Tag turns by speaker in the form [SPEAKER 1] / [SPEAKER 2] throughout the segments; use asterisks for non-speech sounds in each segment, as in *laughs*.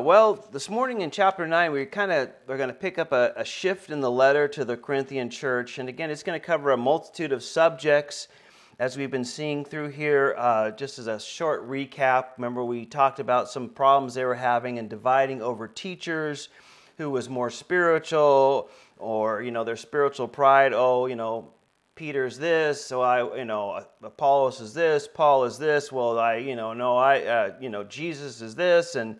[SPEAKER 1] Well, this morning in chapter 9, we kind of we're going to pick up a, a, shift in the letter to the Corinthian church. And again, it's going to cover a multitude of subjects as we've been seeing through here. Uh, just as a short recap, remember we talked about some problems they were having and dividing over teachers who was more spiritual or, you know, their spiritual pride. Oh, you know, Peter's this, so I, you know, Apollos is this, Paul is this. Well, I, you know, no, I, uh, you know, Jesus is this, and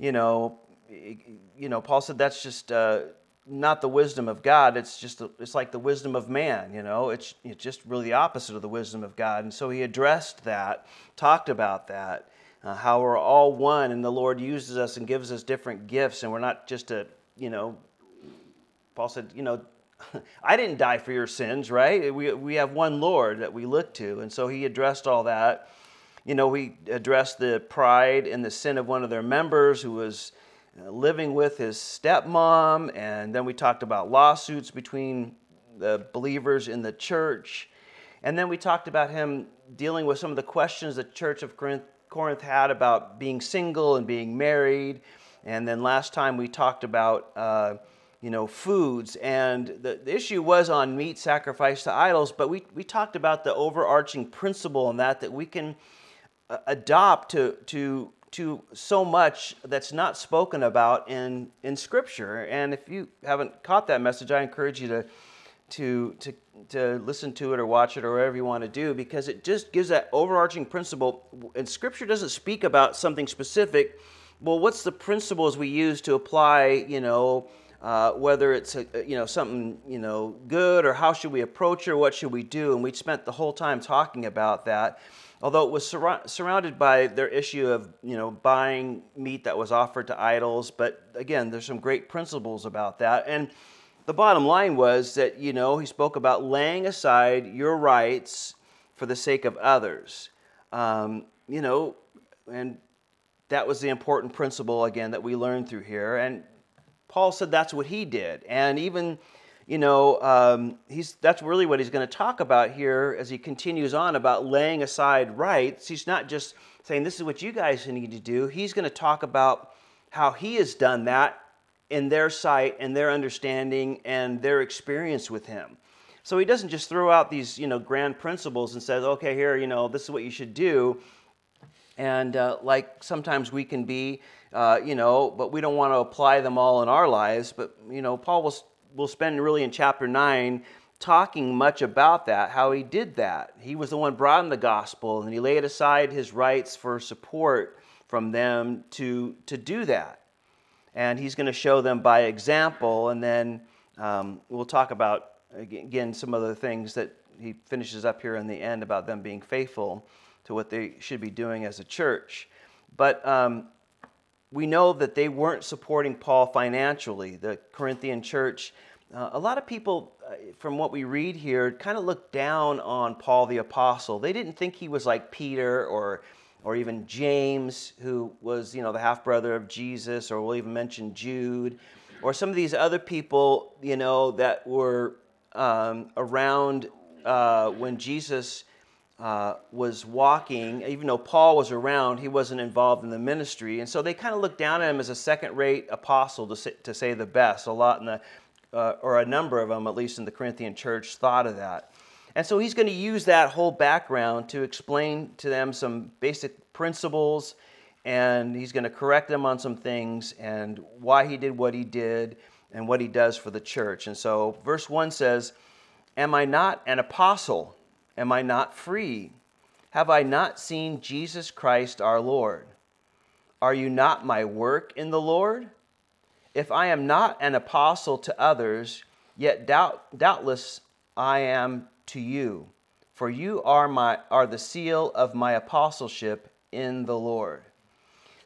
[SPEAKER 1] you know, you know, Paul said that's just uh, not the wisdom of God. It's just it's like the wisdom of man. You know, it's it's just really the opposite of the wisdom of God. And so he addressed that, talked about that, uh, how we're all one, and the Lord uses us and gives us different gifts, and we're not just a you know. Paul said, you know, *laughs* I didn't die for your sins, right? We, we have one Lord that we look to. And so he addressed all that you know, we addressed the pride and the sin of one of their members who was uh, living with his stepmom, and then we talked about lawsuits between the believers in the church. And then we talked about him dealing with some of the questions the church of Corinth, Corinth had about being single and being married. And then last time we talked about, uh, you know, foods. And the, the, issue was on meat sacrificed to idols, but we, we talked about the overarching principle in that, that we can adopt to, to, to so much that's not spoken about in, in Scripture. And if you haven't caught that message, I encourage you to, to, to, to listen to it or watch it or whatever you want to do because it just gives that overarching principle. And Scripture doesn't speak about something specific. Well, what's the principles we use to apply, you know, uh, whether it's a, you know something you know good or how should we approach it or what should we do and we spent the whole time talking about that although it was sur- surrounded by their issue of you know buying meat that was offered to idols but again there's some great principles about that. And the bottom line was that you know he spoke about laying aside your rights for the sake of others. Um, you know and that was the important principle again that we learned through here. And paul said that's what he did. And even you know, um, he's, that's really what he's going to talk about here as he continues on about laying aside rights. He's not just saying, This is what you guys need to do. He's going to talk about how he has done that in their sight and their understanding and their experience with him. So he doesn't just throw out these, you know, grand principles and says, okay, here, you know, this is what you should do. And uh, like sometimes we can be, uh, you know, but we don't want to apply them all in our lives. But, you know, Paul was we'll spend really in chapter 9 talking much about that, how he did that. He was the one brought in the gospel, and he laid aside his rights for support from them to, to do that. And he's going to show them by example, and then um, we'll talk about, again, some of the things that he finishes up here in the end about them being faithful to what they should be doing as a church. But um, we know that they weren't supporting Paul financially. The Corinthian church, uh, a lot of people, uh, from what we read here, kind of looked down on Paul the apostle. They didn't think he was like Peter or or even James, who was you know the half brother of Jesus, or we'll even mention Jude, or some of these other people you know that were um, around uh, when Jesus uh, was walking, even though Paul was around, he wasn't involved in the ministry. And so they kind of looked down at him as a second rate apostle, to say, to say the best. A lot in the, uh, or a number of them, at least in the Corinthian church, thought of that. And so he's going to use that whole background to explain to them some basic principles, and he's going to correct them on some things and why he did what he did and what he does for the church. And so verse 1 says, Am I not an apostle? Am I not free? Have I not seen Jesus Christ our Lord? Are you not my work in the Lord? If I am not an apostle to others, yet doubt, doubtless I am to you, for you are, my, are the seal of my apostleship in the Lord.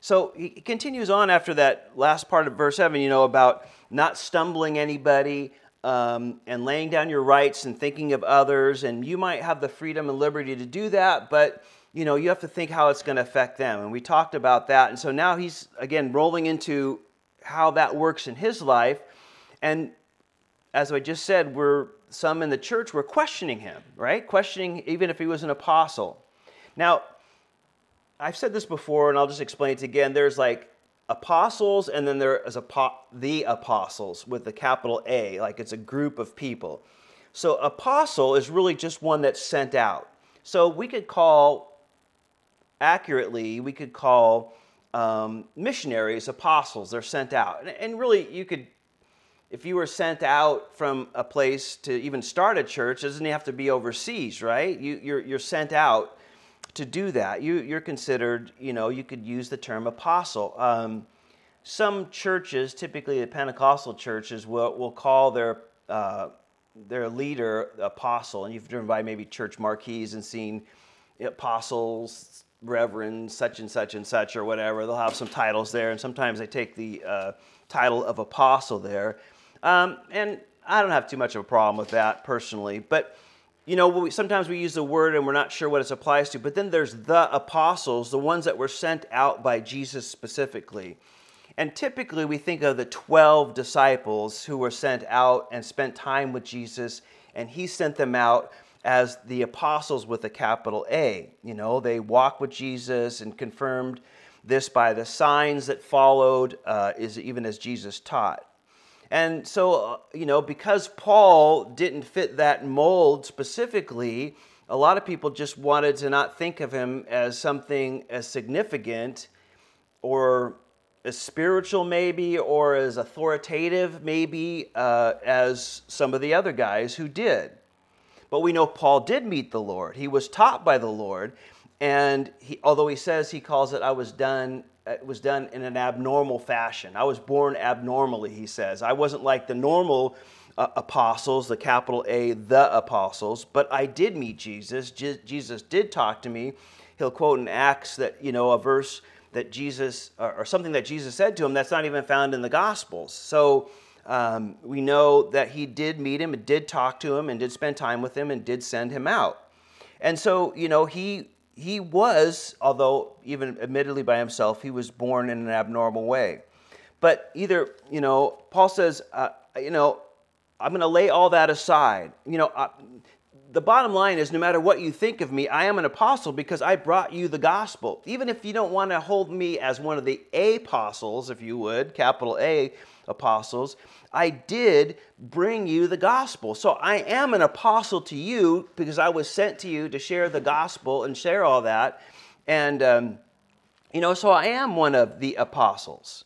[SPEAKER 1] So he continues on after that last part of verse 7, you know, about not stumbling anybody, um, and laying down your rights and thinking of others. And you might have the freedom and liberty to do that, but you know you have to think how it's going to affect them. And we talked about that. And so now he's again rolling into how that works in his life. And as I just said, we're some in the church were questioning him, right? Questioning even if he was an apostle. Now, I've said this before, and I'll just explain it again. There's like apostles, and then there is the apostles with the capital A, like it's a group of people. So, apostle is really just one that's sent out. So, we could call, accurately, we could call um, missionaries apostles. They're sent out. And, and really, you could, if you were sent out from a place to even start a church, doesn't have to be overseas, right? You, you're, you're sent out to do that. You, you're considered, you know, you could use the term apostle. Um, some churches, typically the Pentecostal churches, will, will call their, uh, their leader apostle. And you've driven by maybe church marquees and seen apostles, reverend, such and such and such, or whatever. They'll have some titles there, and sometimes they take the uh, title of apostle there. Um, and I don't have too much of a problem with that personally. But you know, we, sometimes we use the word and we're not sure what it applies to, but then there's the apostles, the ones that were sent out by Jesus specifically. And typically we think of the 12 disciples who were sent out and spent time with Jesus, and he sent them out as the apostles with a capital A. You know, they walked with Jesus and confirmed this by the signs that followed, uh, is even as Jesus taught. And so, uh, you know, because Paul didn't fit that mold specifically, a lot of people just wanted to not think of him as something as significant or as spiritual, maybe, or as authoritative, maybe, uh, as some of the other guys who did. But we know Paul did meet the Lord. He was taught by the Lord. And he, although he says he calls it, I was done it was done in an abnormal fashion. I was born abnormally, he says. I wasn't like the normal uh, apostles, the capital A, the apostles, but I did meet Jesus. Je- Jesus did talk to me. He'll quote in Acts that, you know, a verse that Jesus, or, or something that Jesus said to him that's not even found in the Gospels. So um, we know that he did meet him and did talk to him and did spend time with him and did send him out. And so, you know, he he was, although even admittedly by himself, he was born in an abnormal way. But either, you know, Paul says, uh, you know, I'm going to lay all that aside. You know, uh, the bottom line is no matter what you think of me, I am an apostle because I brought you the gospel. Even if you don't want to hold me as one of the apostles, if you would, capital A apostles, I did bring you the gospel. So I am an apostle to you because I was sent to you to share the gospel and share all that. And, um, you know, so I am one of the apostles.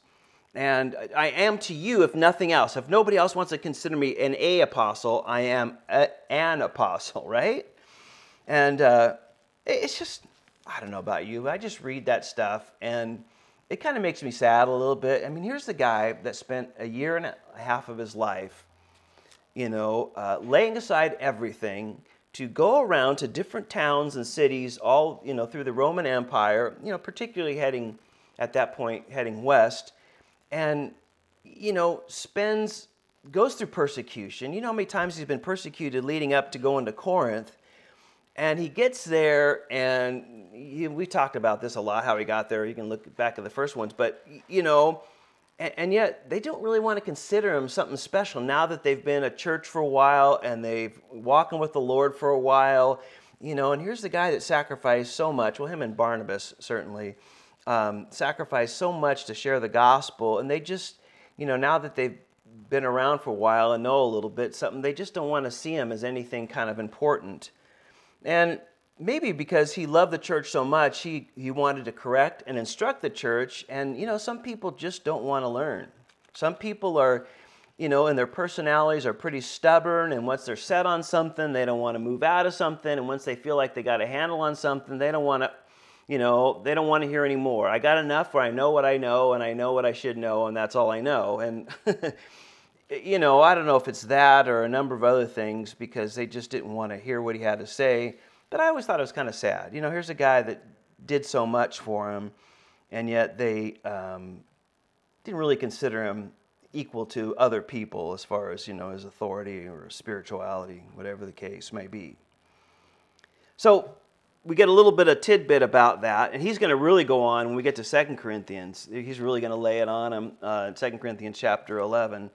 [SPEAKER 1] And I am to you, if nothing else. If nobody else wants to consider me an A apostle, I am a, an apostle, *laughs* right? And uh, it's just, I don't know about you, but I just read that stuff and it kind of makes me sad a little bit. I mean, here's the guy that spent a year and a half of his life, you know, uh, laying aside everything to go around to different towns and cities, all, you know, through the Roman Empire, you know, particularly heading, at that point, heading west, and, you know, spends, goes through persecution. You know how many times he's been persecuted leading up to going to Corinth? And he gets there, and he, we talked about this a lot, how he got there. You can look back at the first ones, but you know, and, and, yet they don't really want to consider him something special now that they've been a church for a while and they've walking with the Lord for a while. You know, and here's the guy that sacrificed so much. Well, him and Barnabas certainly um, sacrificed so much to share the gospel, and they just, you know, now that they've been around for a while and know a little bit something, they just don't want to see him as anything kind of important. And maybe because he loved the church so much, he, he wanted to correct and instruct the church. And, you know, some people just don't want to learn. Some people are, you know, and their personalities are pretty stubborn. And once they're set on something, they don't want to move out of something. And once they feel like they got a handle on something, they don't want to, you know, they don't want to hear anymore. I got enough where I know what I know and I know what I should know, and that's all I know. And, *laughs* you know, I don't know if it's that or a number of other things because they just didn't want to hear what he had to say. But I always thought it was kind of sad. You know, here's a guy that did so much for him, and yet they um, didn't really consider him equal to other people as far as, you know, his authority or spirituality, whatever the case may be. So we get a little bit of tidbit about that, and he's going to really go on when we get to Second Corinthians. He's really going to lay it on him uh, in 2 Corinthians chapter 11.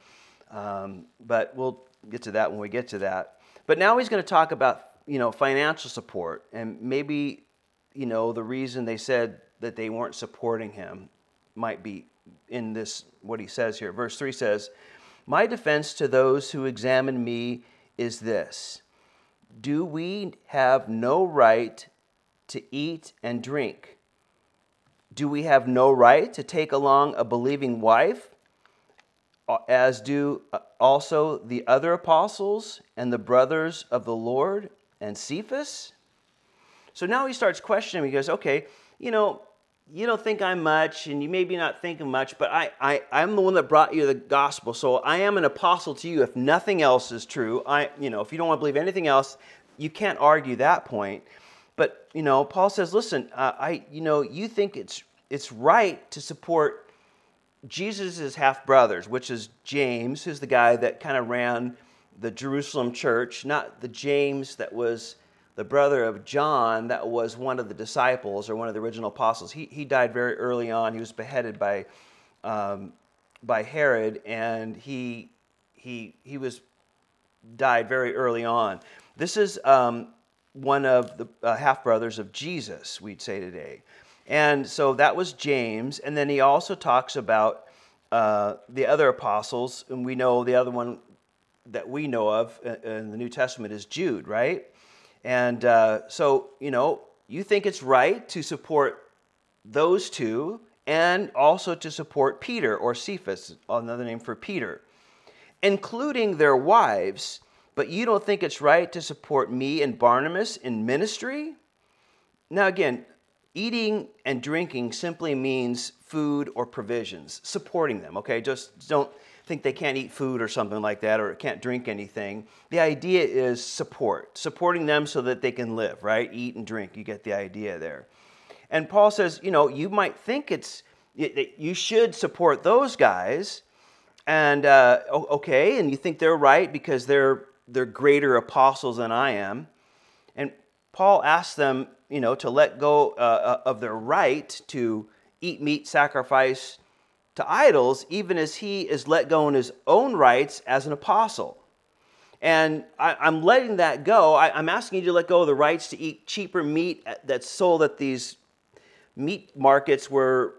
[SPEAKER 1] Um, but we'll get to that when we get to that. But now he's going to talk about you know financial support and maybe you know the reason they said that they weren't supporting him might be in this, what he says here. Verse 3 says, My defense to those who examine me is this Do we have no right to eat and drink? Do we have no right to take along a believing wife, as do uh, also the other apostles and the brothers of the Lord and Cephas? So now he starts questioning. He goes, Okay, you know, you don't think I'm much, and you maybe not thinking much, but I, I, I'm the one that brought you the gospel. So I am an apostle to you if nothing else is true. I, you know, if you don't want to believe anything else, you can't argue that point. But, you know, Paul says, listen, uh, I, you know, you think it's, it's right to support Jesus' half brothers, which is James, who's the guy that kind of ran the Jerusalem church, not the James that was the brother of John, that was one of the disciples or one of the original apostles. He, he died very early on. He was beheaded by, um, by Herod, and he, he, he was died very early on. This is um, one of the uh, half brothers of Jesus, we'd say today. And so that was James. And then he also talks about uh, the other apostles. And we know the other one that we know of in the New Testament is Jude, right? And uh, so, you know, you think it's right to support those two and also to support Peter or Cephas, another name for Peter, including their wives, but you don't think it's right to support me and Barnabas in ministry? Now, again, eating and drinking simply means food or provisions, supporting them, okay? Just don't think they can't eat food or something like that or can't drink anything. The idea is support, supporting them so that they can live, right? Eat and drink. You get the idea there. And Paul says, you know, you might think it's, you should support those guys, and uh, okay, and you think they're right because they're, they're greater apostles than I am. And Paul asks them, you know, to let go uh, uh of their right to eat meat sacrificed to idols, even as he is let go in his own rights as an apostle. And I, am letting that go. I, I'm asking you to let go of the rights to eat cheaper meat that's sold at these meat markets where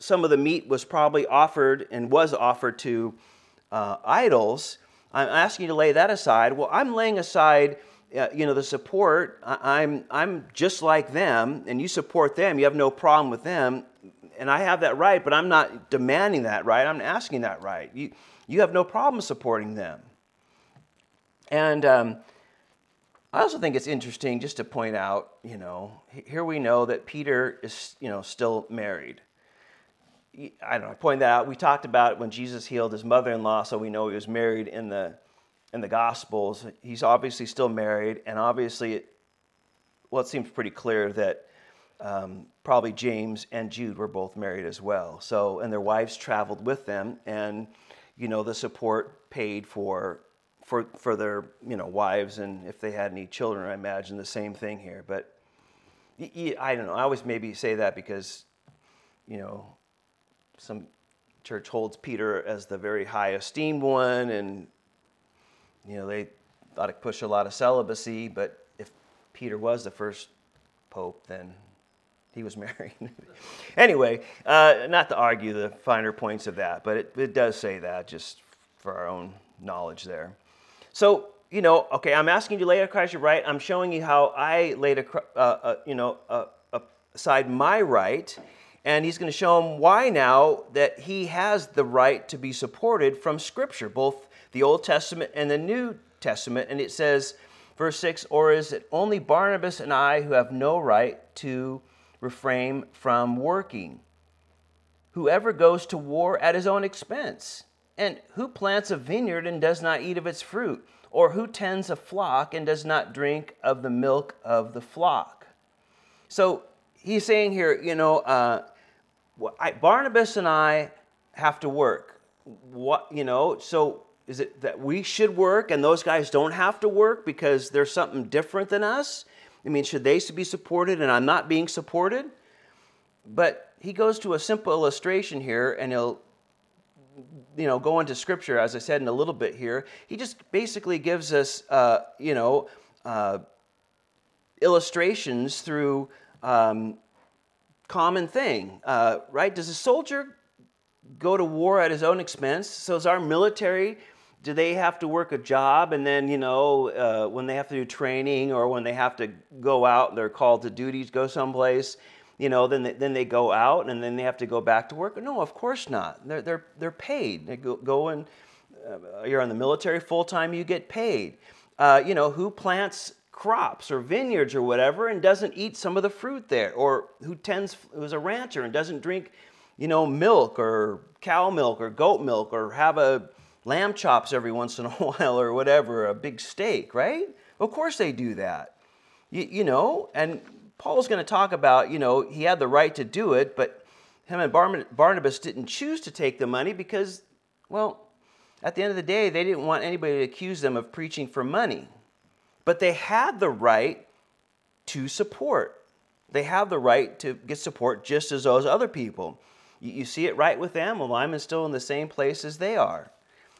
[SPEAKER 1] some of the meat was probably offered and was offered to uh, idols. I'm asking you to lay that aside. Well, I'm laying aside. Uh, you know the support I'm, I'm just like them and you support them you have no problem with them and I have that right, but I'm not demanding that right. I'm asking that right. You, you have no problem supporting them. And um, I also think it's interesting just to point out, you know, here we know that Peter is, you know, still married. I don't know. I point that out. We talked about when Jesus healed his mother-in-law, so we know he was married in the in the Gospels. He's obviously still married, and obviously, it, well, it seems pretty clear that um, probably James and Jude were both married as well. So, and their wives traveled with them, and you know the support paid for for for their you know wives, and if they had any children, I imagine the same thing here. But I don't know. I always maybe say that because you know some church holds Peter as the very high esteemed one, and you know they thought it pushed a lot of celibacy. But if Peter was the first pope, then he was *laughs* married. anyway, uh, not to argue the finer points of that, but it, it does say that just for our own knowledge there. So, you know, okay, I'm asking you to lay across your right. I'm showing you how I laid, a, uh, uh, you know, uh, aside my right. And he's going to show him why now that he has the right to be supported from Scripture, both the Old Testament and the New Testament. And it says, verse 6, or is it only Barnabas and I who have no right to refrain from working. Whoever goes to war at his own expense? And who plants a vineyard and does not eat of its fruit? Or who tends a flock and does not drink of the milk of the flock? So he's saying here, you know, uh, I, Barnabas and I have to work. What, you know, so is it that we should work and those guys don't have to work because there's something different than us? I mean, should they be supported and I'm not being supported? But he goes to a simple illustration here and he'll you know go into scripture as i said in a little bit here he just basically gives us uh, you know uh, illustrations through um, common thing uh, right does a soldier go to war at his own expense? So is our military, do they have to work a job and then, you know, uh, when they have to do training or when they have to go out they're called to duties, go someplace, you know, then they, then they go out and then they have to go back to work? No, of course not. They're, they're, they're paid. They go, go and uh, you're on the military full time, you get paid. Uh, you know, who plants crops or vineyards or whatever and doesn't eat some of the fruit there? Or who tends, who's a rancher and doesn't drink, you know, milk or cow milk or goat milk or have a lamb chops every once in a *laughs* while or whatever, a big steak, right? Of course they do that. You, you know, and Paul's going to talk about, you know, he had the right to do it, but him and Barnabas didn't choose to take the money because, well, at the end of the day, they didn't want anybody to accuse them of preaching for money. But they had the right to support. They have the right to get support just as those other people. You, you see it right with them. Well, I'm still in the same place as they are.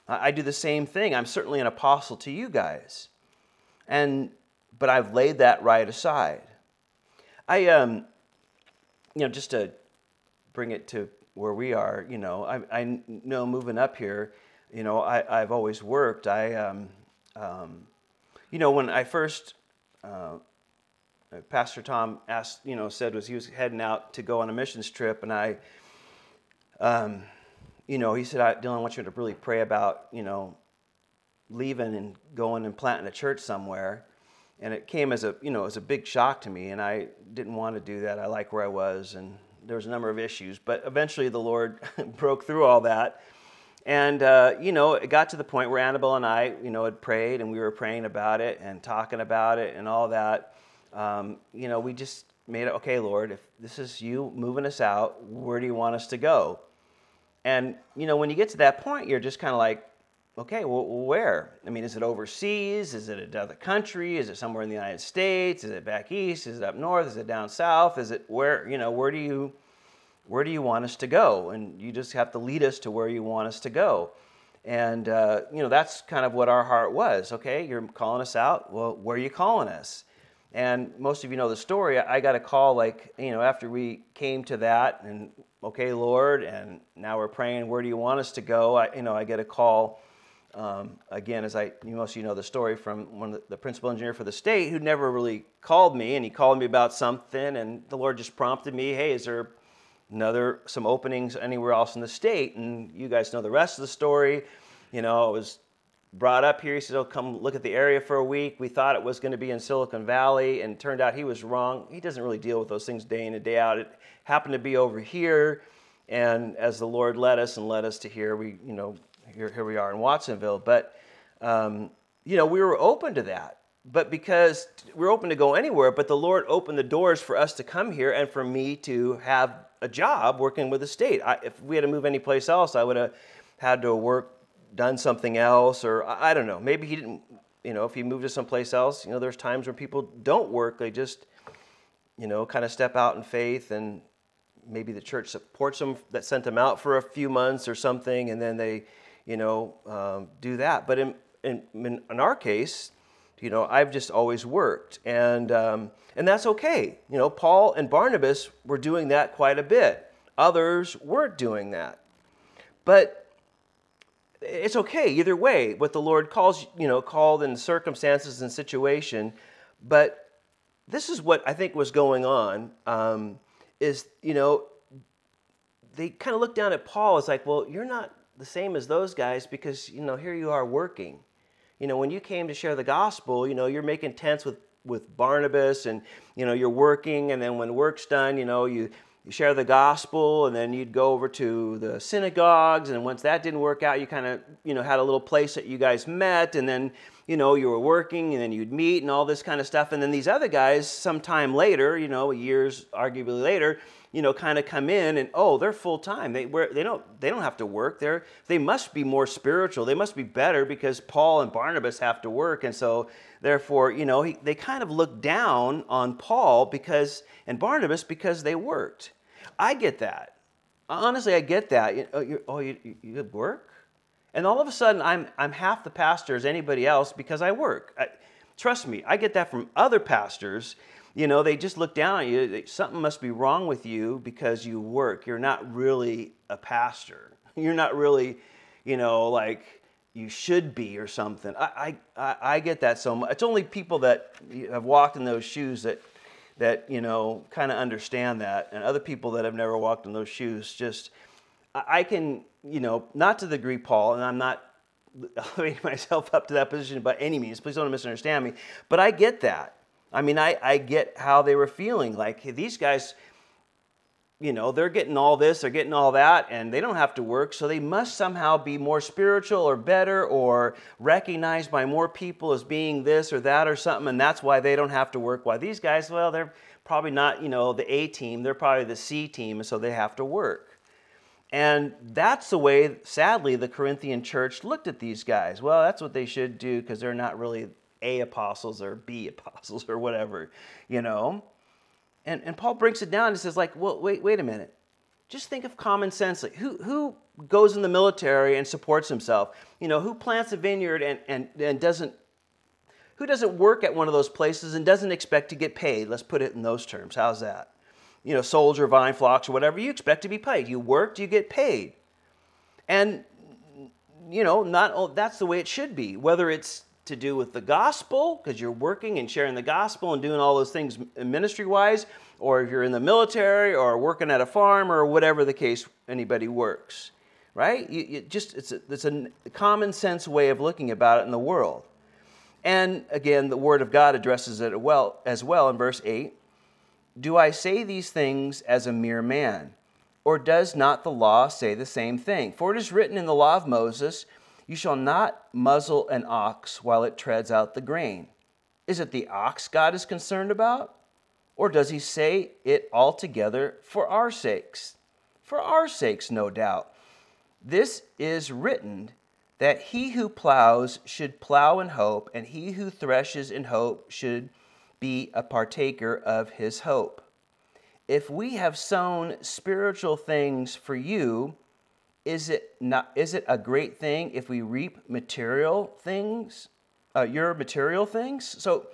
[SPEAKER 1] I, do the same thing. I'm certainly an apostle to you guys. And but I've laid that right aside. I um you know, just to bring it to where we are, you know, I, I know moving up here, you know, I, I've always worked. I um, um, you know, when I first, uh, Pastor Tom asked, you know, said was he was heading out to go on a missions trip, and I, um, you know, he said, I, Dylan, I want you to really pray about, you know, leaving and going and planting a church somewhere. And it came as a, you know, as a big shock to me, and I didn't want to do that. I like where I was, and there was a number of issues, but eventually the Lord *laughs* broke through all that and, uh, you know, it got to the point where Annabelle and I, you know, had prayed and we were praying about it and talking about it and all that. Um, you know, we just made it, okay, Lord, if this is you moving us out, where do you want us to go? And, you know, when you get to that point, you're just kind of like, okay, well, where? I mean, is it overseas? Is it another country? Is it somewhere in the United States? Is it back east? Is it up north? Is it down south? Is it where, you know, where do you where do you want us to go? And you just have to lead us to where you want us to go. And, uh, you know, that's kind of what our heart was. Okay, you're calling us out. Well, where are you calling us? And most of you know the story. I got a call, like, you know, after we came to that, and okay, Lord, and now we're praying, where do you want us to go? I, you know, I get a call. Um, again, as I, most of you know the story from one of the, the principal engineer for the state who never really called me, and he called me about something, and the Lord just prompted me, hey, is there another some openings anywhere else in the state and you guys know the rest of the story you know it was brought up here he said oh come look at the area for a week. We thought it was going to be in silicon valley and turned out he was wrong. He doesn't really deal with those things day in and day out. It happened to be over here and as the lord led us and led us to here we you know here, here we are in watsonville. But um, you know we were open to that. But because we're open to go anywhere but the lord opened the doors for us to come here and for me to have a job working with the state. I, if we had to move anyplace else, I would have had to work, done something else, or I, don't know. Maybe he didn't, you know, if he moved to someplace else, you know, there's times where people don't work. They just, you know, kind of step out in faith and maybe the church supports them that sent them out for a few months or something, and then they, you know, um, do that. But in, in, in our case, you know, I've just always worked, and um, and that's okay. You know, Paul and Barnabas were doing that quite a bit. Others weren't doing that, but it's okay either way. What the Lord calls, you know, called in circumstances and situation, but this is what I think was going on. Um, is you know, they kind of looked down at Paul as like, well, you're not the same as those guys because you know here you are working you know, when you came to share the gospel, you know, you're making tents with, with Barnabas and, you know, you're working. And then when work's done, you know, you, you share the gospel and then you'd go over to the synagogues. And once that didn't work out, you kind of, you know, had a little place that you guys met. And then, you know, you were working and then you'd meet and all this kind of stuff. And then these other guys, sometime later, you know, years arguably later, you know, kind of come in and oh, they're full time. They were they don't they don't have to work. They're they must be more spiritual. They must be better because Paul and Barnabas have to work, and so therefore, you know, he, they kind of look down on Paul because and Barnabas because they worked. I get that. Honestly, I get that. You, oh, you, oh, you, you work, and all of a sudden, I'm I'm half the pastor as anybody else because I work. I, trust me, I get that from other pastors you know, they just look down at you. Something must be wrong with you because you work. You're not really a pastor. *laughs* You're not really, you know, like you should be or something. I, I, I get that so much. It's only people that have walked in those shoes that, that you know, kind of understand that. And other people that have never walked in those shoes just, I can, you know, not to the degree Paul, and I'm not *laughs* elevating myself up to that position by any means. Please don't misunderstand me. But I get that. I mean, I, I get how they were feeling. Like these guys, you know, they're getting all this, they're getting all that, and they don't have to work, so they must somehow be more spiritual or better or recognized by more people as being this or that or something, and that's why they don't have to work. Why these guys, well, they're probably not, you know, the A team, they're probably the C team, and so they have to work. And that's the way, sadly, the Corinthian church looked at these guys. Well, that's what they should do because they're not really A apostles or B *laughs* apostles or whatever, you know. And, and Paul breaks it down and says, like, well, wait, wait a minute. Just think of common sense. Like, who, who goes in the military and supports himself? You know, who plants a vineyard and, and, and doesn't, who doesn't work at one of those places and doesn't expect to get paid? Let's put it in those terms. How's that? you know, soldier, vine flocks, or whatever, you expect to be paid. You worked, you get paid. And, you know, not that's the way it should be. Whether it's to do with the gospel, because you're working and sharing the gospel and doing all those things ministry wise, or if you're in the military or working at a farm or whatever the case anybody works, right? You, you just it's a, it's a common sense way of looking about it in the world. And again, the Word of God addresses it well as well in verse 8. Do I say these things as a mere man? Or does not the law say the same thing? For it is written in the law of Moses, You shall not muzzle an ox while it treads out the grain. Is it the ox God is concerned about? Or does he say it altogether for our sakes? For our sakes, no doubt. This is written that he who plows should plow in hope, and he who threshes in hope should be a partaker of his hope. If we have sown spiritual things for you, is it not is it a great thing if we reap material things, uh, your material things? So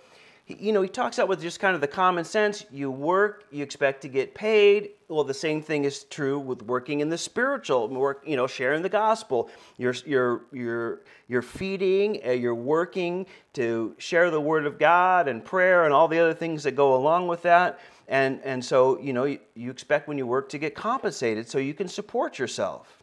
[SPEAKER 1] you know, he talks out with just kind of the common sense. You work, you expect to get paid. Well, the same thing is true with working in the spiritual work. You know, sharing the gospel. You're you're you're you're feeding. Uh, you're working to share the word of God and prayer and all the other things that go along with that. And and so you know you, you expect when you work to get compensated so you can support yourself.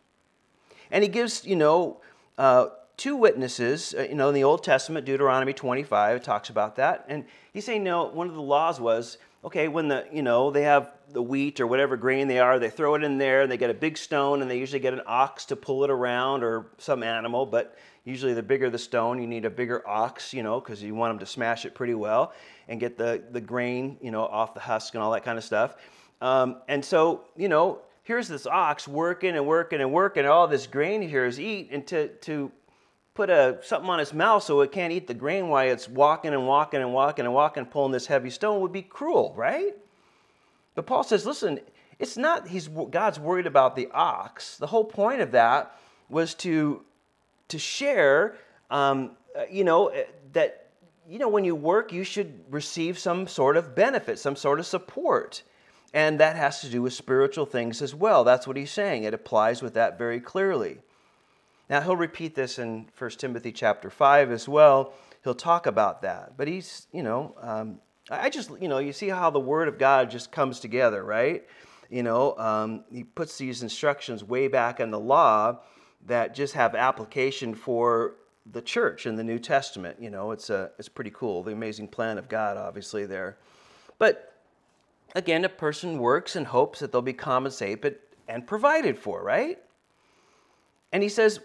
[SPEAKER 1] And he gives you know. Uh, two witnesses, uh, you know, in the Old Testament, Deuteronomy 25, it talks about that. And he's saying, no, one of the laws was, okay, when the, you know, they have the wheat or whatever grain they are, they throw it in there and they get a big stone and they usually get an ox to pull it around or some animal, but usually the bigger the stone, you need a bigger ox, you know, because you want them to smash it pretty well and get the, the grain, you know, off the husk and all that kind of stuff. Um, and so, you know, here's this ox working and working and working, and all this grain here is eat, and to, to put a, something on its mouth so it can't eat the grain while it's walking and walking and walking and walking, pulling this heavy stone would be cruel, right? But Paul says, listen, it's not he's God's worried about the ox. The whole point of that was to to share, um, uh, you know, uh, that you know when you work, you should receive some sort of benefit, some sort of support. And that has to do with spiritual things as well. That's what he's saying. It applies with that very clearly. Now, he'll repeat this in 1 Timothy chapter 5 as well. He'll talk about that. But he's, you know, um, I just, you know, you see how the Word of God just comes together, right? You know, um, he puts these instructions way back in the law that just have application for the church in the New Testament. You know, it's, a, it's pretty cool. The amazing plan of God, obviously, there. But again, a person works and hopes that they'll be compensated and provided for, right? And he says,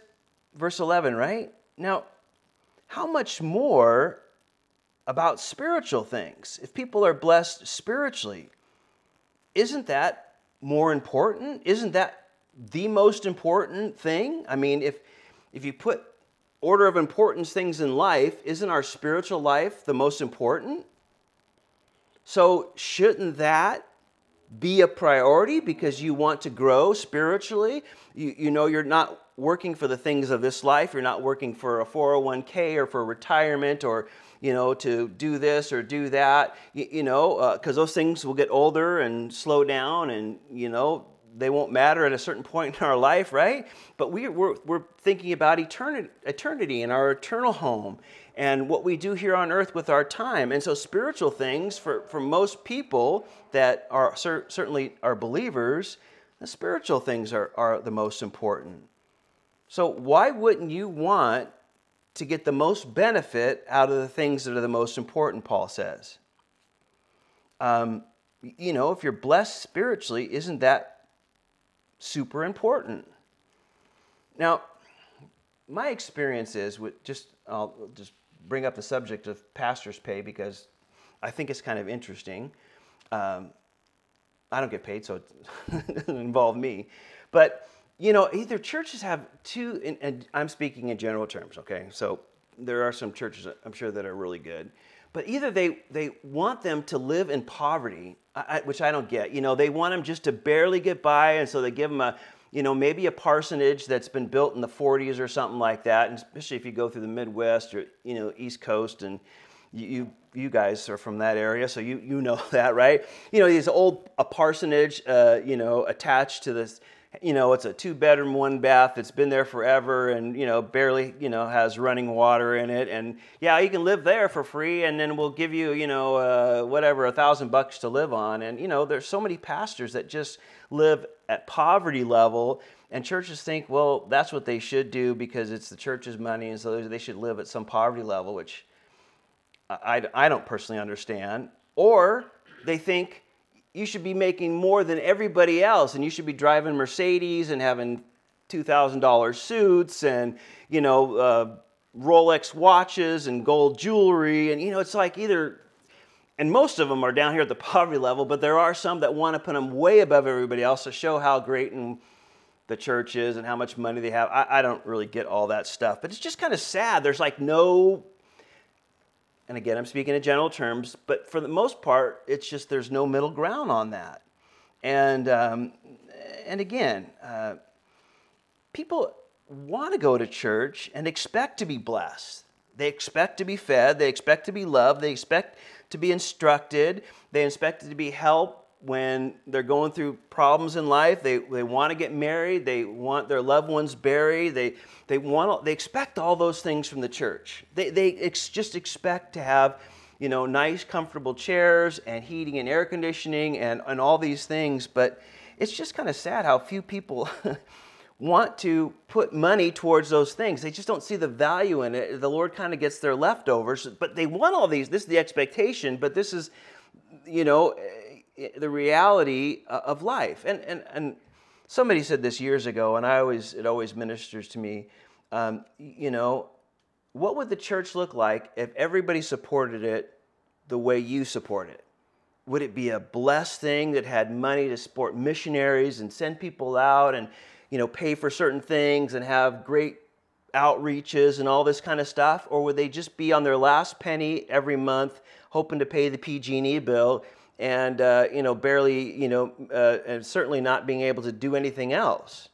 [SPEAKER 1] verse 11, right? Now, how much more about spiritual things? If people are blessed spiritually, isn't that more important? Isn't that the most important thing? I mean, if if you put order of importance things in life, isn't our spiritual life the most important? So, shouldn't that be a priority because you want to grow spiritually? You, you know, you're not working for the things of this life. You're not working for a 401k or for retirement or you know, to do this or do that, you, you know, because uh, those things will get older and slow down and, you know, they won't matter at a certain *laughs* point in our life, right? But we, we're, we're thinking about eternity, eternity and our eternal home and what we do here on earth with our time. And so, spiritual things for, for most people that are cer- certainly are believers, the spiritual things are, are the most important. So, why wouldn't you want to get the most benefit out of the things that are the most important, Paul says? Um, you know, if you're blessed spiritually, isn't that super important? Now, my experience is with just, I'll just bring up the subject of pastor's pay because I think it's kind of interesting. Um, I don't get paid, so it *laughs* doesn't involve me. But you know, either churches have two, and, and I'm speaking in general terms, okay? So there are some churches I'm sure that are really good, but either they they want them to live in poverty, I, which I don't get. You know, they want them just to barely get by, and so they give them a you know, maybe a parsonage that's been built in the 40s or something like that, and especially if you go through the Midwest or you know East Coast, and you you, guys are from that area, so you you know *laughs* that, right? You know, these old a parsonage, uh, you know, attached to this you know, it's a two bedroom, one bath that's been there forever and, you know, barely, you know, has running water in it. And yeah, you can live there for free and then we'll give you, you know, uh, whatever, a thousand bucks to live on. And, you know, there's so many pastors that just live at poverty level and churches think, well, that's what they should do because it's the church's money and so they should live at some poverty level, which I, I don't personally understand. Or they think, you should be making more than everybody else and you should be driving mercedes and having $2000 suits and you know uh, rolex watches and gold jewelry and you know it's like either and most of them are down here at the *laughs* poverty level but there are some that want to put them way above everybody else to show how great and the church is and how much money they have I, I don't really get all that stuff but it's just kind of sad there's like no and again, I'm speaking in general terms, but for the most part, it's just there's no middle ground on that. And, um, and again, uh, people want to go to church and expect to be blessed. They expect to be fed, they expect to be loved, they expect to be instructed, they expect to be helped when they're going through problems in life. They, they want to get married, they want their loved ones buried, they, they, want, they expect all those things from the church. They, they ex- just expect to have you know, nice, comfortable chairs and heating and air conditioning and, and all these things. But it's just kind of sad how few people *laughs* want to put money towards those things. They just don't see the value in it. The Lord kind of gets their leftovers, but they want all these. This is the expectation, but this is, you know, the reality uh, of life. And, and, and somebody said this years ago, and I always, it always ministers to me. Um, you know, what would the church look like if everybody supported it the way you support it? Would it be a blessed thing that had money to support missionaries and send people out and, you know, pay for certain things and have great outreaches and all this kind of stuff? Or would they just be on their last penny every month, hoping to pay the PG&E bill and uh, you know barely you know uh, and certainly not being able to do anything else?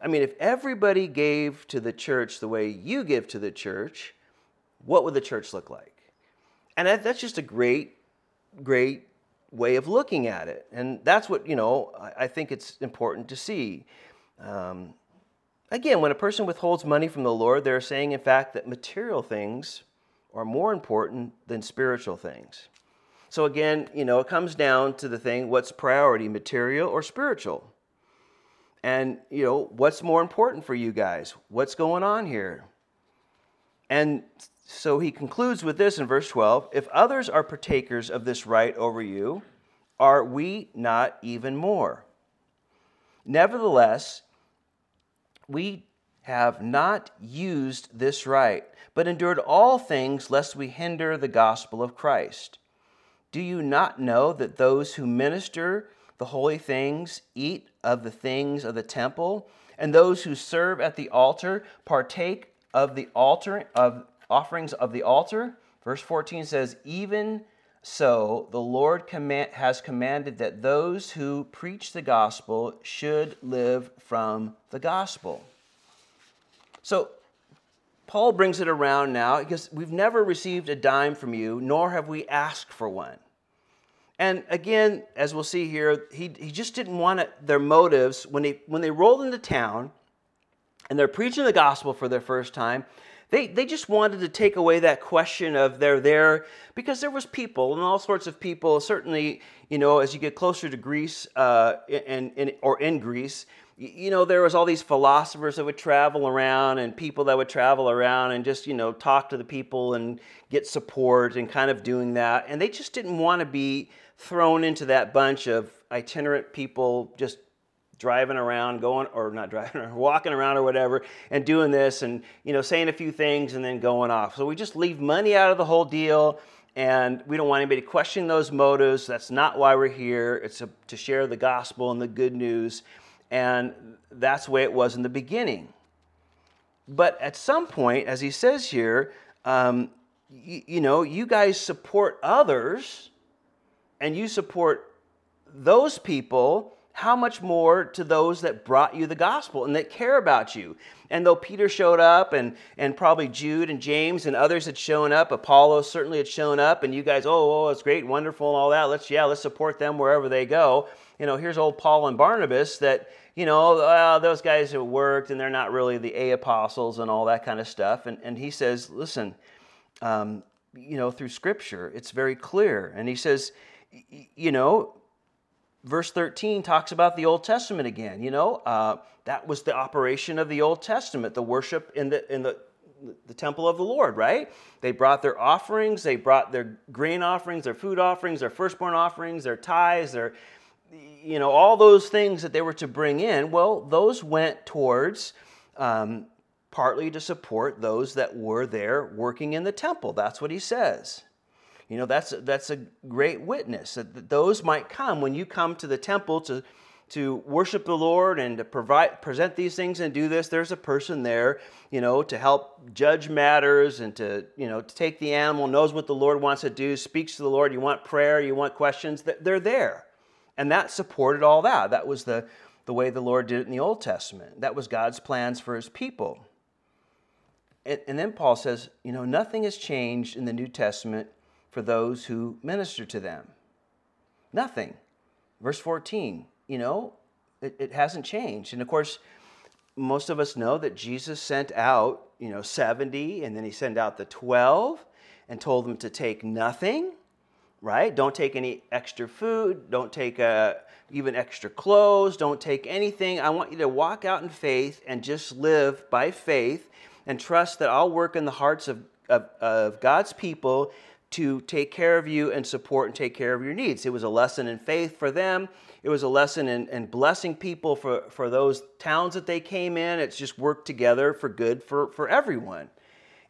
[SPEAKER 1] I mean if everybody gave to the church the way you give to the church what would the church look like? And that's just a great great way of looking at it. And that's what you know i, I think it's important to see um, again when a person withholds money from the lord they're saying in fact that material things are more important than spiritual things so again, you know, it comes down to the thing what's priority, material or spiritual? And, you know, what's more important for you guys? What's going on here? And so he concludes with this in verse 12 If others are partakers of this right over you, are we not even more? Nevertheless, we have not used this right, but endured all things lest we hinder the gospel of Christ. Do you not know that those who minister the holy things eat of the things of the temple, and those who serve at the altar partake of the altar of offerings of the altar? Verse 14 says, Even so, the Lord command, has commanded that those who preach the gospel should live from the gospel. So Paul brings it around now because we've never received a dime from you, nor have we asked for one. And again, as we'll see here, he, he just didn't want it, their motives when they when they rolled into town and they're preaching the gospel for their first time. They, they just wanted to take away that question of they're there because there was people and all sorts of people. Certainly, you know, as you get closer to Greece uh, and, and or in Greece, you know, there was all these philosophers that would travel around and people that would travel around and just, you know, talk to the people and get support and kind of doing that. And they just didn't want to be thrown into that bunch of itinerant people just driving around, going, or not driving, or *laughs* walking around or whatever, and doing this and, you know, saying a few things and then going off. So we just leave money out of the whole deal and we don't want anybody questioning those motives. That's not why we're here. It's a, to share the gospel and the good news. And that's the way it was in the beginning. But at some point, as he says here, um, you know, you guys support others and you support those people how much more to those that brought you the gospel and that care about you? And though Peter showed up and, and probably Jude and James and others had shown up, Apollos certainly had shown up, and you guys, oh, oh, it's great, wonderful, and all that. Let's, yeah, let's support them wherever they go. You know, here's old Paul and Barnabas that, you know, those guys have worked and they're not really the A apostles and all that kind of stuff. And, and he says, listen, um, you know, through scripture, it's very clear. And he says, you know, verse 13 talks about the Old Testament again. You know, uh, that was the operation of the Old Testament, the worship in the, in the, the temple of the Lord, right? They brought their offerings, they brought their grain offerings, their food offerings, their firstborn offerings, their tithes, their, you know, all those things that they were to bring in. Well, those went towards um, partly to support those that were there working in the temple. That's what he says. You know, that's, that's a great witness that those might come when you come to the temple to, to worship the Lord and to provide, present these things and do this. There's a person there, you know, to help judge matters and to, you know, to take the animal, knows what the Lord wants to do, speaks to the Lord. You want prayer, you want questions, they're there. And that supported all that. That was the, the way the Lord did it in the Old Testament. That was God's plans for his people. And, and then Paul says, you know, nothing has changed in the New Testament for those who minister to them. Nothing. Verse 14, you know, it, it hasn't changed. And of course, most of us know that Jesus sent out, you know, 70 and then he sent out the 12 and told them to take nothing, right? Don't take any extra food, don't take uh, even extra clothes, don't take anything. I want you to walk out in faith and just live by faith and trust that I'll work in the hearts of, of, of God's people to take care of you and support and take care of your needs. It was a lesson in faith for them. It was a lesson in, in blessing people for, for those towns that they came in. It's just worked together for good for, for everyone.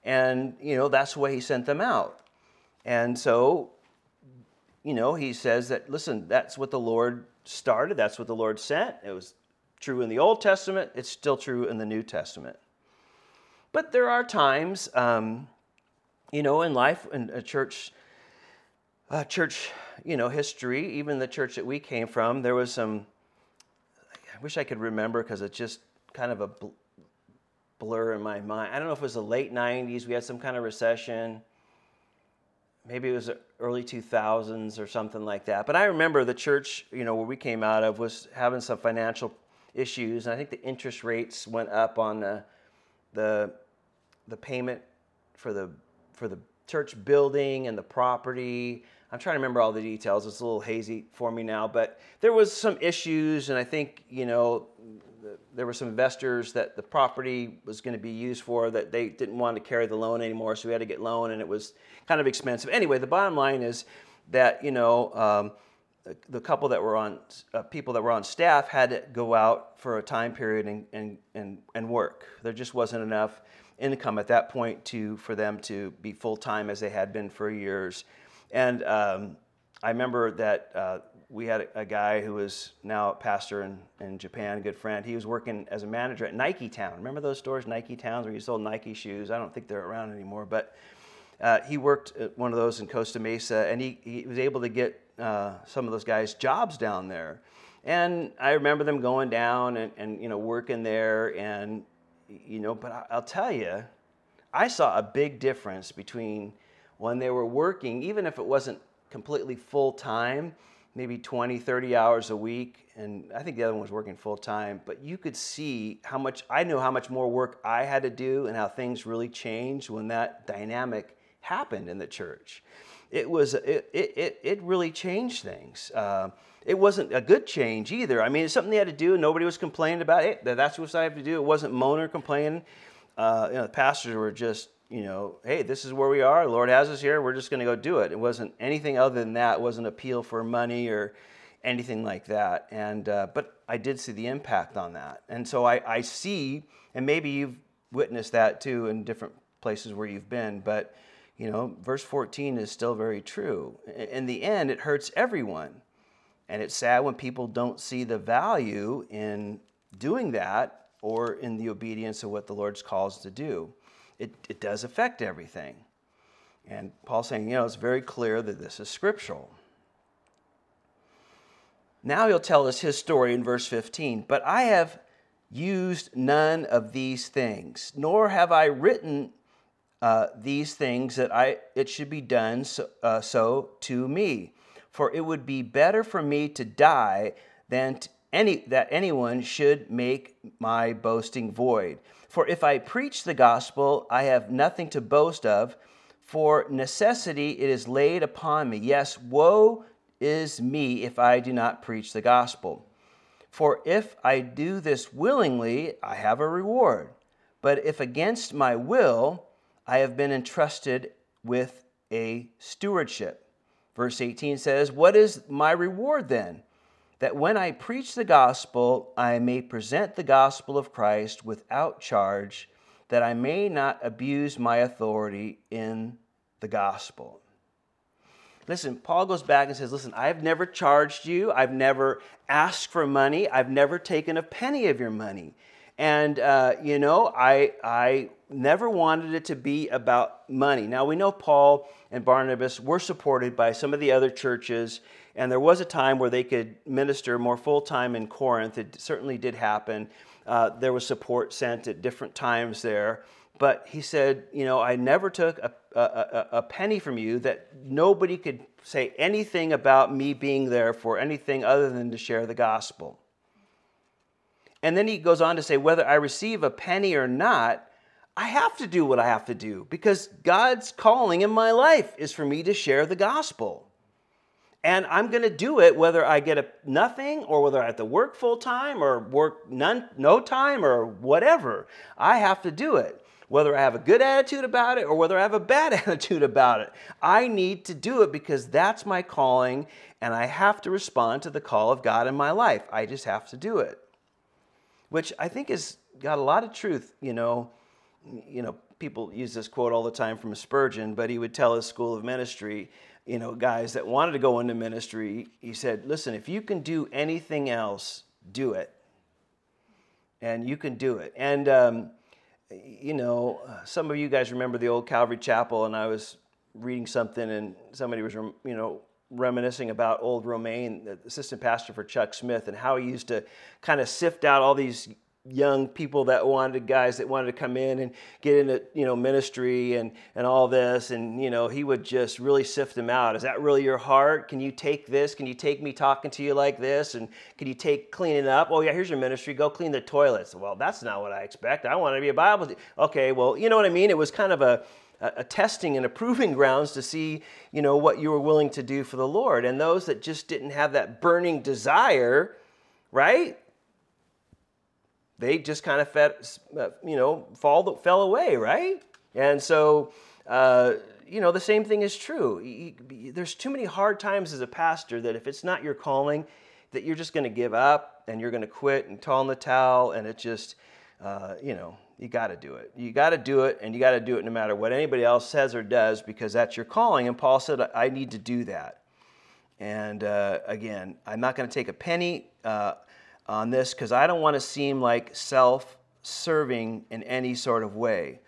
[SPEAKER 1] And, you know, that's way he sent them out. And so, you know, he says that, listen, that's what the Lord started, that's what the Lord sent. It was true in the Old Testament, it's still true in the New Testament. But there are times, um, you know, in life, in a church, church, you know, history, even the church that we came from, there was some. I wish I could remember because it's just kind of a blur in my mind. I don't know if it was the late '90s. We had some kind of recession. Maybe it was early 2000s or something like that. But I remember the church, you know, where we came out of was having some financial issues, and I think the interest rates went up on the the, the payment for the for the church building and the property. I'm trying to remember all the details. It's a little hazy for me now, but there was some issues, and I think you know there were some investors that the property was going to be used for that they didn't want to carry the loan anymore, so we had to get loan, and it was kind of expensive. Anyway, the bottom line is that you know. Um, the couple that were on uh, people that were on staff had to go out for a time period and, and, and, and work. There just wasn't enough income at that point to for them to be full time as they had been for years. And um, I remember that uh, we had a, a, guy who was now a pastor in, in Japan, a good friend. He was working as a manager at Nike Town. Remember those stores, Nike Towns, where you sold Nike shoes? I don't think they're around anymore, but uh, he worked at one of those in Costa Mesa, and he, he was able to get uh, some of those guys jobs down there. And I remember them going down and, and you know working there, and you know, but I'll tell you, I saw a big difference between when they were working, even if it wasn't completely full time, maybe 20, 30 hours a week. And I think the other one was working full time, but you could see how much, I knew how much more work I had to do and how things really changed when that dynamic happened in the church. It was, it, it, it really changed things. Uh, it wasn't a good change either. I mean, it's something they had to do, and nobody was complaining about it. That's what I have to do. It wasn't moaning or complaining. Uh, you know, the pastors were just, you know, hey, this is where we are. The Lord has us here. We're just going to go do it. It wasn't anything other than that. It wasn't appeal for money or anything like that. And uh, but I did see the impact on that, and so I, I see, and maybe you've witnessed that too in different places where you've been, but you know, verse 14 is still very true. In the end, it hurts everyone. And it's sad when people don't see the value in doing that or in the obedience of what the Lord's calls to do. It, it does affect everything. And Paul's saying, you know, it's very clear that this is scriptural. Now he'll tell us his story in verse 15. But I have used none of these things, nor have I written uh, these things that I it should be done so, uh, so to me for it would be better for me to die than to any, that anyone should make my boasting void. For if I preach the gospel, I have nothing to boast of. For necessity it is laid upon me. Yes, woe is me if I do not preach the gospel. For if I do this willingly, I have a reward. But if against my will, I have been entrusted with a stewardship. Verse 18 says, What is my reward then? That when I preach the gospel, I may present the gospel of Christ without charge, that I may not abuse my authority in the gospel. Listen, Paul goes back and says, Listen, I've never charged you. I've never asked for money. I've never taken a penny of your money. And, uh, you know, I, I never wanted it to be about money. Now, we know Paul and Barnabas were supported by some of the other churches, and there was a time where they could minister more full time in Corinth. It certainly did happen. Uh, there was support sent at different times there. But he said, You know, I never took a, a, a penny from you that nobody could say anything about me being there for anything other than to share the gospel. And then he goes on to say, whether I receive a penny or not, I have to do what I have to do because God's calling in my life is for me to share the gospel. And I'm going to do it whether I get a nothing or whether I have to work full time or work none, no time or whatever. I have to do it. Whether I have a good attitude about it or whether I have a bad *laughs* attitude about it, I need to do it because that's my calling and I have to respond to the call of God in my life. I just have to do it which I think has got a lot of truth. You know, you know, people use this quote all the time from Spurgeon, but he would tell his school of ministry, you know, guys that wanted to go into ministry, he said, listen, if you can do anything else, do it. And you can do it. And, um, you know, some of you guys remember the old Calvary Chapel, and I was reading something, and somebody was, you know, reminiscing about old Romaine, the assistant pastor for Chuck Smith, and how he used to kind of sift out all these young people that wanted guys that wanted to come in and get into you know ministry and and all this. And you know he would just really sift them out. Is that really your heart? Can you take this? Can you take me talking to you like this? And can you take cleaning up? Oh yeah here's your ministry. Go clean the toilets. Well that's not what i expect. I want to be a bible okay well you know what i mean? It was kind of a a, testing and a proving grounds to see, you know, what you were willing to do for the Lord. And those that just didn't have that burning desire, right? They just kind of fed, uh, you know, fall, fell away, right? And so, uh, you know, the same thing is true. There's too many hard times as a pastor that if it's not your calling, that you're just going to give up and you're going to quit and toss in the towel, and it just, uh, you know, you got to do it. You got to do it, and you got to do it no matter what anybody else says or does because that's your calling. And Paul said, I need to do that. And uh, again, I'm not going to take a penny uh, on this because I don't want to seem like self serving in any sort of way.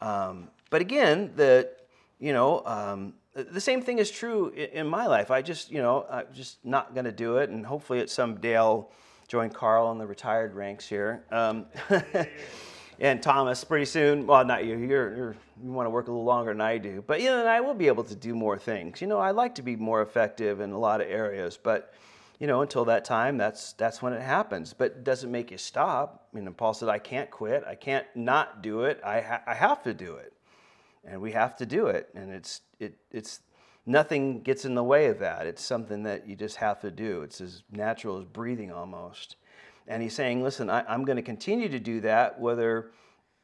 [SPEAKER 1] Um, but again, the, you know, um, the same thing is true in, my life. I just, you know, I'm just not going to do it. And hopefully at some day I'll join Carl in the retired ranks here. Um, *laughs* and Thomas pretty soon. Well, not you. You're, you're, you want to work a little longer than I do, but you know, and I will be able to do more things. You know, I like to be more effective in a lot of areas, but you know, until that time, that's that's when it happens. But it doesn't make you stop. I mean, Paul said, "I can't quit. I can't not do it. I ha- I have to do it, and we have to do it. And it's it it's nothing gets in the way of that. It's something that you just have to do. It's as natural as breathing almost." And he's saying, "Listen, I, I'm going to continue to do that, whether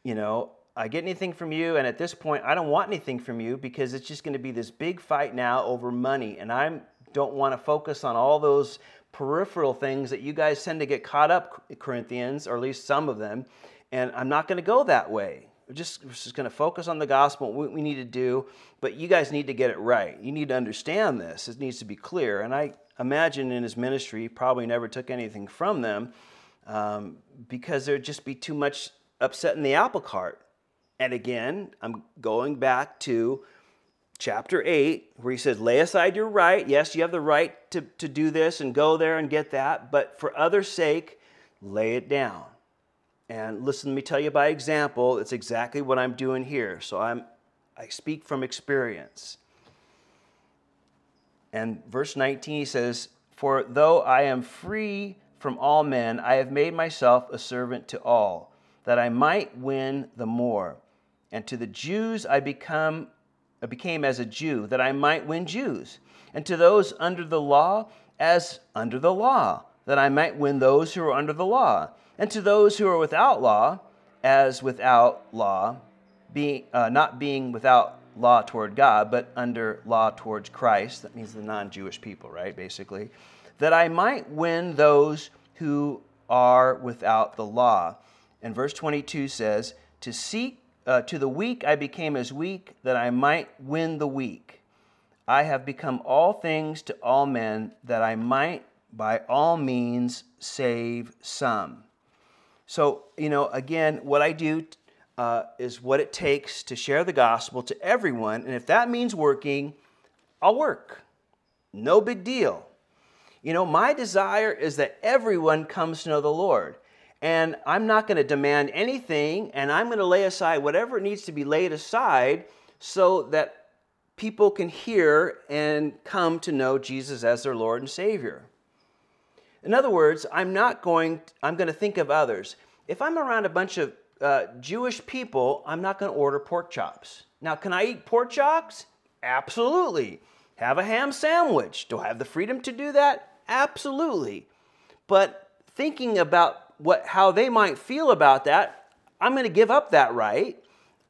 [SPEAKER 1] you know I get anything from you, and at this point, I don't want anything from you because it's just going to be this big fight now over money, and I'm don't want to focus on all those peripheral things that you guys tend to get caught up, Corinthians, or at least some of them. And I'm not going to go that way. We're just, we're just going to focus on the gospel, what we need to do, but you guys need to get it right. You need to understand this. It needs to be clear. And I imagine in his ministry, he probably never took anything from them um, because there'd just be too much upset in the apple cart. And again, I'm going back to chapter 8, where he says, Lay aside your right. Yes, you have the right to, to do this and go there and get that, but for others' sake, lay it down. And listen, let me tell you by example, it's exactly what I'm doing here. So I'm, I speak from experience. And verse 19 he says, For though I am free from all men, I have made myself a servant to all, that I might win the more. And to the Jews I become became as a Jew, that I might win Jews, and to those under the law, as under the law, that I might win those who are under the law, and to those who are without law, as without law, being, uh, not being without law toward God, but under law towards Christ. That means the non Jewish people, right? Basically. That I might win those who are without the law. And verse 22 says, To seek uh, to the weak I became as weak, that I might win the weak. I have become all things to all men, that I might by all means save some. So, you know, again, what I do uh, is what it takes to share the gospel to everyone. And if that means working, I'll work. No big deal. You know, my desire is that everyone comes to know the Lord and I'm not going to demand anything, and I'm going to lay aside whatever needs to be laid aside so that people can hear and come to know Jesus as their Lord and Savior. In other words, I'm not going, I'm going to think of others. If I'm around a bunch of uh, Jewish people, I'm not going to order pork chops. Now, can I eat pork chops? Absolutely. Have a ham sandwich. Do I have the freedom to do that? Absolutely. But thinking about what, how they might feel about that, I'm going to give up that right.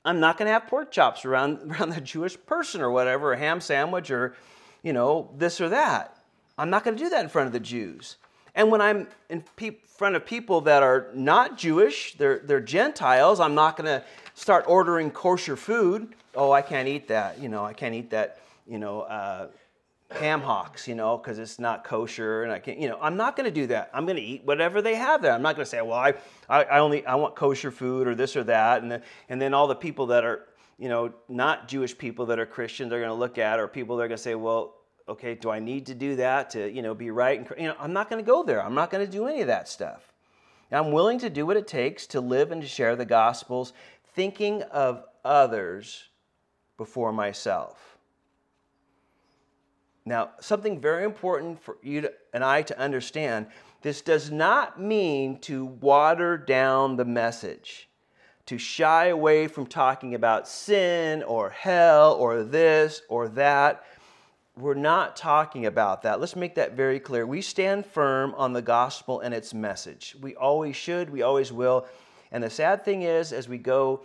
[SPEAKER 1] I'm not going to have pork chops around, *laughs* around the Jewish person or whatever, a ham sandwich or, you know, this or that. I'm not going to do that in front of the Jews. And when I'm in pe- front of people that are not Jewish, they're, they're Gentiles, I'm not going to start ordering kosher food. Oh, I can't eat that. You know, I can't eat that, you know, uh, ham hocks, you know, because it's not kosher, and I can't, you know, I'm not going to do that. I'm going to eat whatever they have there. I'm not going to say, well, I, I, only I want kosher food or this or that, and then, and then all the people that are, you know, not Jewish people that are Christians are going to look at, or people that are going to say, well, okay, do I need to do that to, you know, be right? And, you know, I'm not going to go there. I'm not going to do any of that stuff. I'm willing to do what it takes to live and to share the gospels, thinking of others before myself. Now, something very important for you to, and I to understand this does not mean to water down the message, to shy away from talking about sin or hell or this or that. We're not talking about that. Let's make that very clear. We stand firm on the gospel and its message. We always should, we always will. And the sad thing is, as we go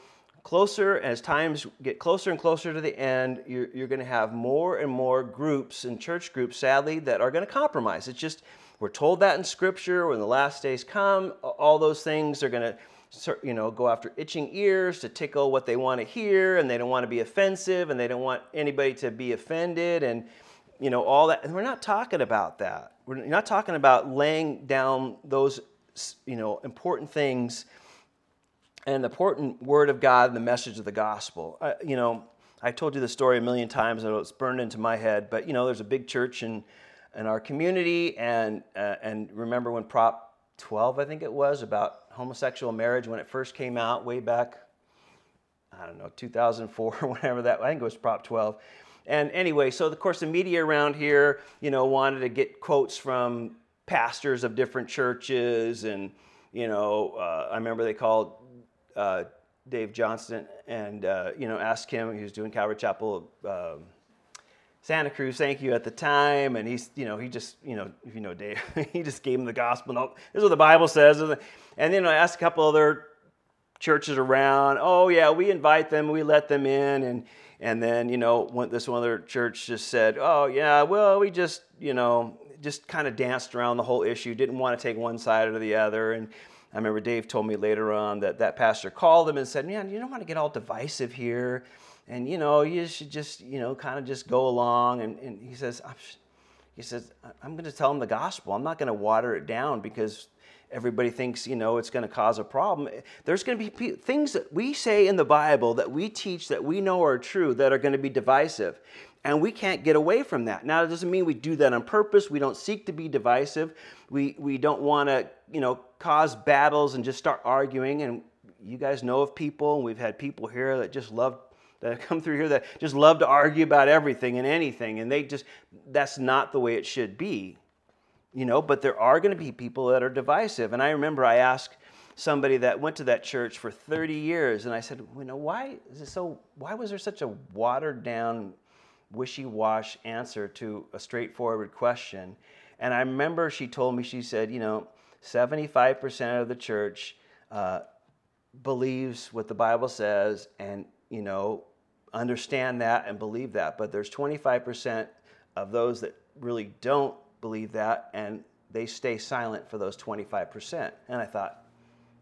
[SPEAKER 1] closer, as times get closer and closer to the end, you're, you're going to have more and more groups and church groups, sadly, that are going to compromise. It's just, we're told that in Scripture when the last days come, all those things are going to you know, go after itching ears to tickle what they want to hear, and they don't want to be offensive, and they don't want anybody to be offended, and you know all that. And we're not talking about that. We're not talking about laying down those you know important things and the important word of God and the message of the gospel. Uh, you know, I told you the story a million times, and it's burned into my head. But you know, there's a big church in in our community, and uh, and remember when Prop 12, I think it was, about homosexual marriage when it first came out, way back, I don't know, 2004 or *laughs* whatever that, I think it was Prop 12. And anyway, so of course the media around here, you know, wanted to get quotes from pastors of different churches. And, you know, uh, I remember they called uh, Dave Johnston and, uh, you know, asked him, he was doing Calvary Chapel. Um, Santa Cruz, thank you at the time. And he's, you know, he just, you know, if you know Dave, *laughs* he just gave him the gospel. No, this is what the Bible says. And then I asked a couple other churches around, oh, yeah, we invite them, we let them in. And, and then, you know, this one other church just said, oh, yeah, well, we just, you know, just kind of danced around the whole issue, didn't want to take one side or the other. And I remember Dave told me later on that that pastor called him and said, man, you don't want to get all divisive here? And you know you should just you know kind of just go along. And, and he says he says i'm going to tell him the gospel. I'm not going to water it down because everybody thinks you know it's going to cause a problem. There's going to be things that we say in the bible that we teach that we know are true that are going to be divisive and we can't get away from that. Now it doesn't mean we do that on purpose. We don't seek to be divisive. We, we don't want to you know cause battles and just start arguing and you guys know of people and we've had people here that just love that come through here that just love to argue about everything and anything and they just that's not the way it should be you know but there are going to be people that are divisive and i remember i asked somebody that went to that church for 30 years and i said you know why is it so why was there such a watered down wishy-wash answer to a straightforward question and i remember she told me she said you know 75% of the church uh, believes what the bible says and you know, understand that and believe that. But there's 25% of those that really don't believe that and they stay silent for those 25%. And I thought,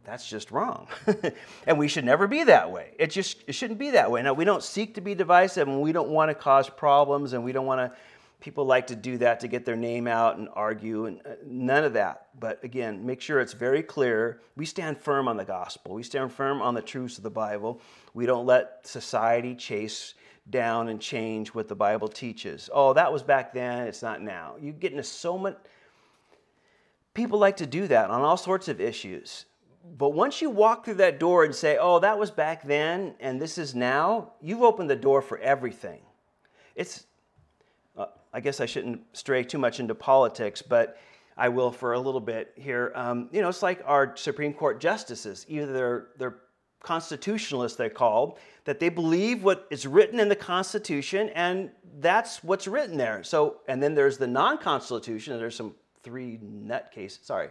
[SPEAKER 1] that's just wrong. *laughs* and we should never be that way. It just it shouldn't be that way. Now, we don't seek to be divisive and we don't want to cause problems and we don't want to people like to do that to get their name out and argue and uh, none of that but again make sure it's very clear we stand firm on the gospel we stand firm on the truths of the bible we don't let society chase down and change what the bible teaches oh that was back then it's not now you get into so much people like to do that on all sorts of issues but once you walk through that door and say oh that was back then and this is now you've opened the door for everything it's I guess I shouldn't stray too much into politics, but I will for a little bit here. Um, you know, it's like our Supreme Court justices. Either they're, they're constitutionalists, they're called, that they believe what is written in the Constitution, and that's what's written there. So, and then there's the non-Constitution. There's some three nut cases. Sorry.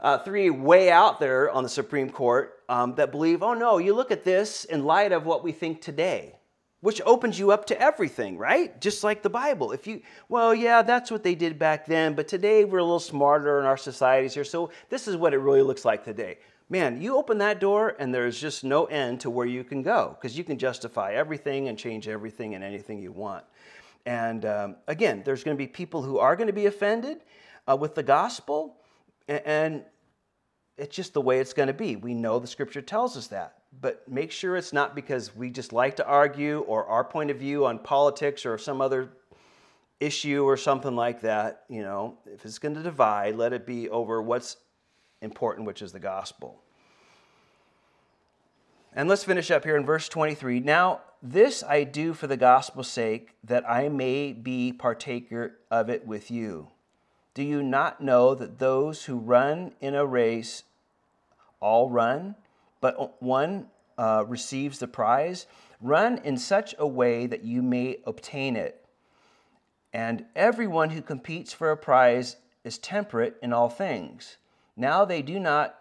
[SPEAKER 1] Uh, three way out there on the Supreme Court um, that believe, oh no, you look at this in light of what we think today which opens you up to everything, right? Just like the Bible. If you, well, yeah, that's what they did back then, but today we're a little smarter in our societies here, so this is what it really looks like today. Man, you open that door and there's just no end to where you can go because you can justify everything and change everything and anything you want. And um, again, there's going to be people who are going to be offended uh, with the gospel, and, and it's just the way it's going to be. We know the scripture tells us that but make sure it's not because we just like to argue or our point of view on politics or some other issue or something like that. You know, if it's going to divide, let it be over what's important, which is the gospel. And let's finish up here in verse 23. Now, this I do for the gospel's sake, that I may be partaker of it with you. Do you not know that those who run in a race all run? but one uh, receives the prize, run in such a way that you may obtain it. And everyone who competes for a prize is temperate in all things. Now they do not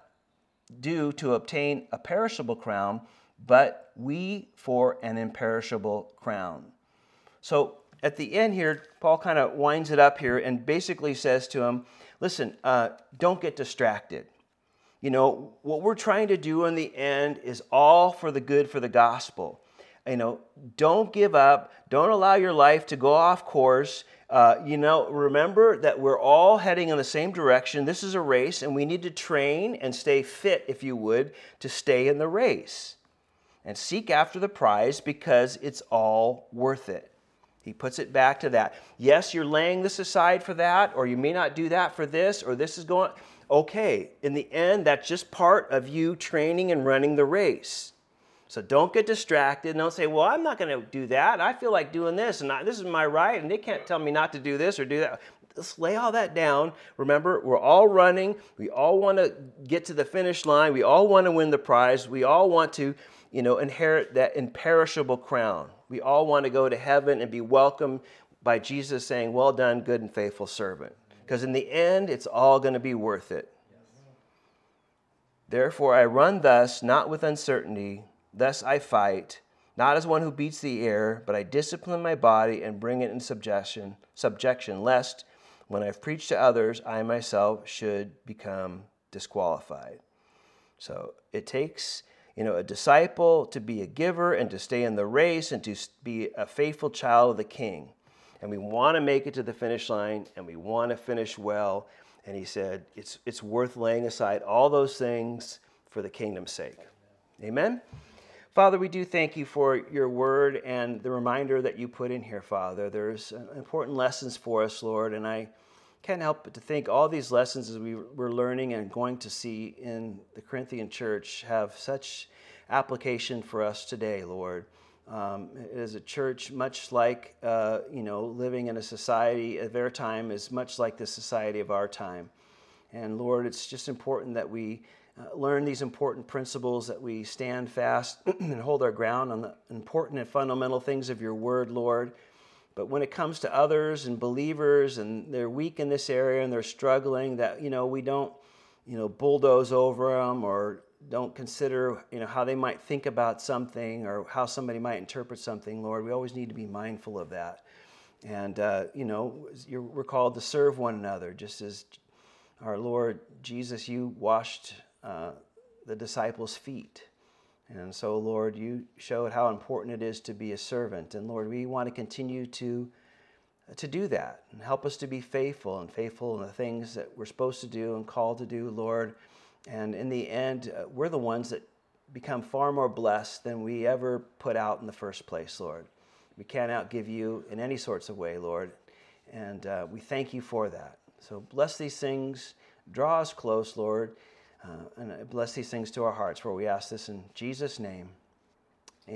[SPEAKER 1] do to obtain a perishable crown, but we for an imperishable crown. So at the end here, Paul kind of winds it up here and basically says to him, Listen, uh, don't get distracted. You know, what we're trying to do in the end is all for the good for the gospel. You know, don't give up. Don't allow your life to go off course. Uh, you know, remember that we're all heading in the same direction. This is a race, and we need to train and stay fit, if you would, to stay in the race. And seek after the prize because it's all worth it. He puts it back to that. Yes, you're laying this aside for that, or you may not do that for this, or this is going okay, in the end, that's just part of you training and running the race. So don't get distracted. And don't say, well, I'm not going to do that. I feel like doing this, and I, this is my right, and they can't tell me not to do this or do that. Let's lay all that down. Remember, we're all running. We all want to get to the finish line. We all want to win the prize. We all want to, you know, inherit that imperishable crown. We all want to go to heaven and be welcomed by Jesus saying, Well done, good and faithful servant. Because in the end, it's all going to be worth it. Therefore, I run thus, not with uncertainty, thus I fight, not as one who beats the air, but I discipline my body and bring it in subjection, subjection, lest when I've preached to others, I myself should become disqualified. So it takes you know, a disciple to be a giver and to stay in the race and to be a faithful child of the king. And we want to make it to the finish line and we want to finish well. And he said, it's, it's worth laying aside all those things for the kingdom's sake. Amen? Father, we do thank you for your word and the reminder that you put in here, Father. There's important lessons for us, Lord, and I can't help but to think all these lessons as we were learning and going to see in the Corinthian church have such application for us today, Lord. Um, as a church, much like uh, you know, living in a society of their time is much like the society of our time. And Lord, it's just important that we uh, learn these important principles, that we stand fast *clears throat* and hold our ground on the important and fundamental things of your word, Lord. But when it comes to others and believers and they're weak in this area and they're struggling, that, you know, we don't, you know, bulldoze over them or don't consider, you know, how they might think about something or how somebody might interpret something, Lord. We always need to be mindful of that. And, uh, you know, we're called to serve one another, just as our Lord Jesus, you washed uh, the disciples' feet. And so, Lord, you showed how important it is to be a servant. And Lord, we want to continue to, to do that and help us to be faithful and faithful in the things that we're supposed to do and called to do, Lord. And in the end, uh, we're the ones that become far more blessed than we ever put out in the first place, Lord. We can't outgive you in any sorts of way, Lord. And uh, we thank you for that. So bless these things, draw us close, Lord. Uh, and bless these things to our hearts, for we ask this in Jesus' name.